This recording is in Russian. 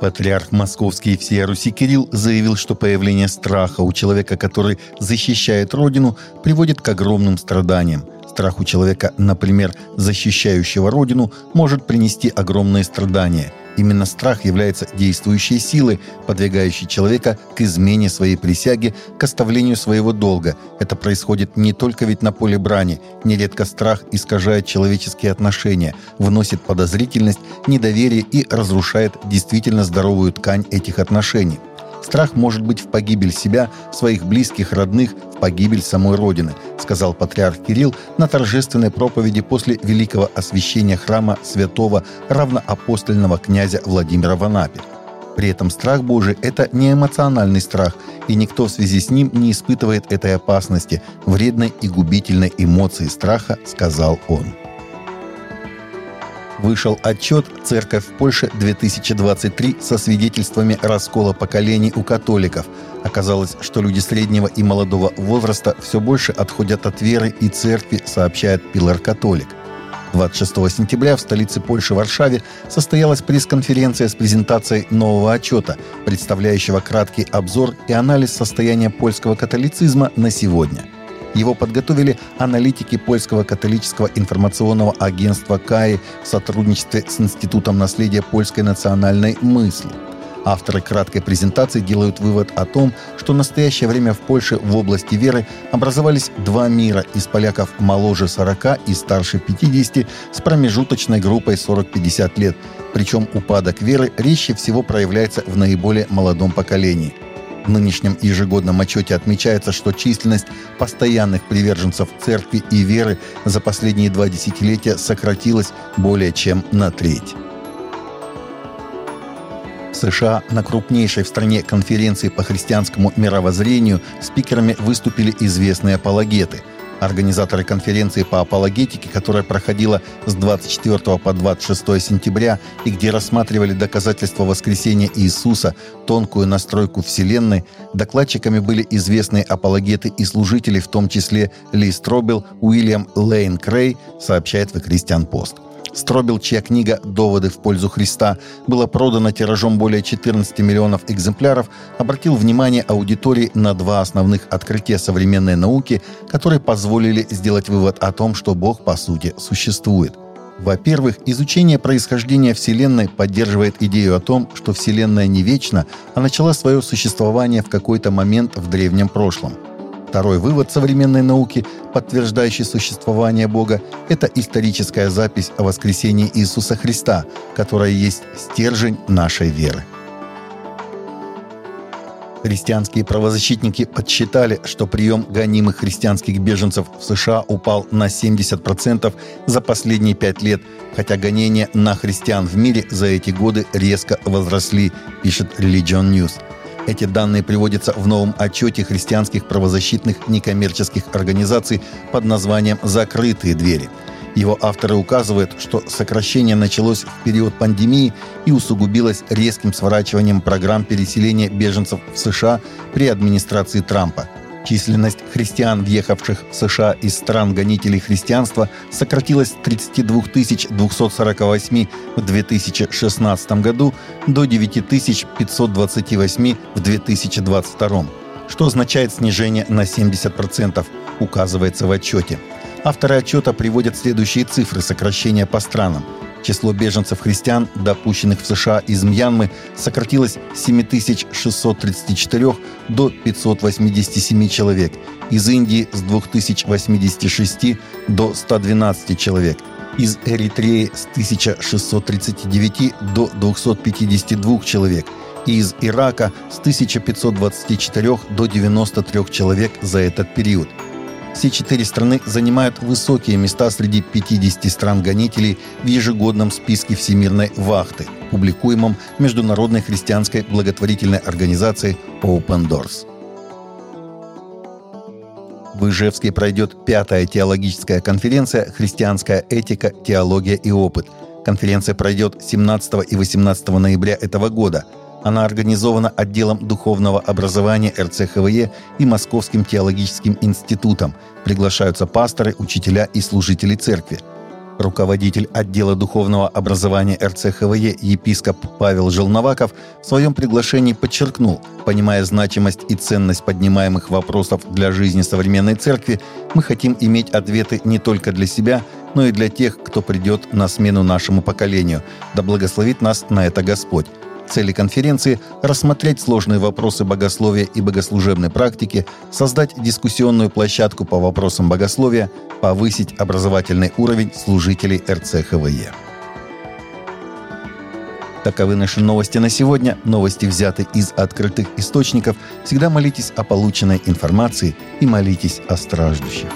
Патриарх Московский и всея Руси Кирилл заявил, что появление страха у человека, который защищает Родину, приводит к огромным страданиям. Страх у человека, например, защищающего Родину, может принести огромные страдания – Именно страх является действующей силой, подвигающей человека к измене своей присяги, к оставлению своего долга. Это происходит не только ведь на поле брани. Нередко страх искажает человеческие отношения, вносит подозрительность, недоверие и разрушает действительно здоровую ткань этих отношений. Страх может быть в погибель себя, своих близких, родных, в погибель самой Родины, сказал патриарх Кирилл на торжественной проповеди после великого освящения храма святого равноапостольного князя Владимира в Анапе. При этом страх Божий – это не эмоциональный страх, и никто в связи с ним не испытывает этой опасности, вредной и губительной эмоции страха, сказал он вышел отчет «Церковь в Польше 2023» со свидетельствами раскола поколений у католиков. Оказалось, что люди среднего и молодого возраста все больше отходят от веры и церкви, сообщает Пилар Католик. 26 сентября в столице Польши Варшаве состоялась пресс-конференция с презентацией нового отчета, представляющего краткий обзор и анализ состояния польского католицизма на сегодня – его подготовили аналитики польского католического информационного агентства КАИ в сотрудничестве с Институтом наследия польской национальной мысли. Авторы краткой презентации делают вывод о том, что в настоящее время в Польше в области веры образовались два мира из поляков моложе 40 и старше 50 с промежуточной группой 40-50 лет. Причем упадок веры резче всего проявляется в наиболее молодом поколении – в нынешнем ежегодном отчете отмечается, что численность постоянных приверженцев церкви и веры за последние два десятилетия сократилась более чем на треть. США на крупнейшей в стране конференции по христианскому мировоззрению спикерами выступили известные апологеты – Организаторы конференции по апологетике, которая проходила с 24 по 26 сентября и где рассматривали доказательства воскресения Иисуса, тонкую настройку Вселенной, докладчиками были известные апологеты и служители, в том числе Ли Стробел, Уильям Лейн Крей, сообщает The Christian Post. Стробил, чья книга «Доводы в пользу Христа» была продана тиражом более 14 миллионов экземпляров, обратил внимание аудитории на два основных открытия современной науки, которые позволили сделать вывод о том, что Бог по сути существует. Во-первых, изучение происхождения Вселенной поддерживает идею о том, что Вселенная не вечна, а начала свое существование в какой-то момент в древнем прошлом – Второй вывод современной науки, подтверждающий существование Бога, это историческая запись о воскресении Иисуса Христа, которая есть стержень нашей веры. Христианские правозащитники подсчитали, что прием гонимых христианских беженцев в США упал на 70% за последние пять лет, хотя гонения на христиан в мире за эти годы резко возросли, пишет Religion News – эти данные приводятся в новом отчете христианских правозащитных некоммерческих организаций под названием «Закрытые двери». Его авторы указывают, что сокращение началось в период пандемии и усугубилось резким сворачиванием программ переселения беженцев в США при администрации Трампа – Численность христиан, въехавших в США из стран гонителей христианства, сократилась с 32 248 в 2016 году до 9 528 в 2022, что означает снижение на 70%, указывается в отчете. Авторы отчета приводят следующие цифры сокращения по странам – Число беженцев-христиан, допущенных в США из Мьянмы, сократилось с 7634 до 587 человек, из Индии с 2086 до 112 человек, из Эритреи с 1639 до 252 человек и из Ирака с 1524 до 93 человек за этот период – все четыре страны занимают высокие места среди 50 стран-гонителей в ежегодном списке Всемирной вахты, публикуемом Международной христианской благотворительной организацией Open Doors. В Ижевске пройдет пятая теологическая конференция «Христианская этика, теология и опыт». Конференция пройдет 17 и 18 ноября этого года – она организована отделом духовного образования РЦХВЕ и Московским теологическим институтом. Приглашаются пасторы, учителя и служители церкви. Руководитель отдела духовного образования РЦХВЕ епископ Павел Желноваков в своем приглашении подчеркнул, понимая значимость и ценность поднимаемых вопросов для жизни современной церкви, мы хотим иметь ответы не только для себя, но и для тех, кто придет на смену нашему поколению. Да благословит нас на это Господь. Цели конференции – рассмотреть сложные вопросы богословия и богослужебной практики, создать дискуссионную площадку по вопросам богословия, повысить образовательный уровень служителей РЦХВЕ. Таковы наши новости на сегодня. Новости взяты из открытых источников. Всегда молитесь о полученной информации и молитесь о страждущих.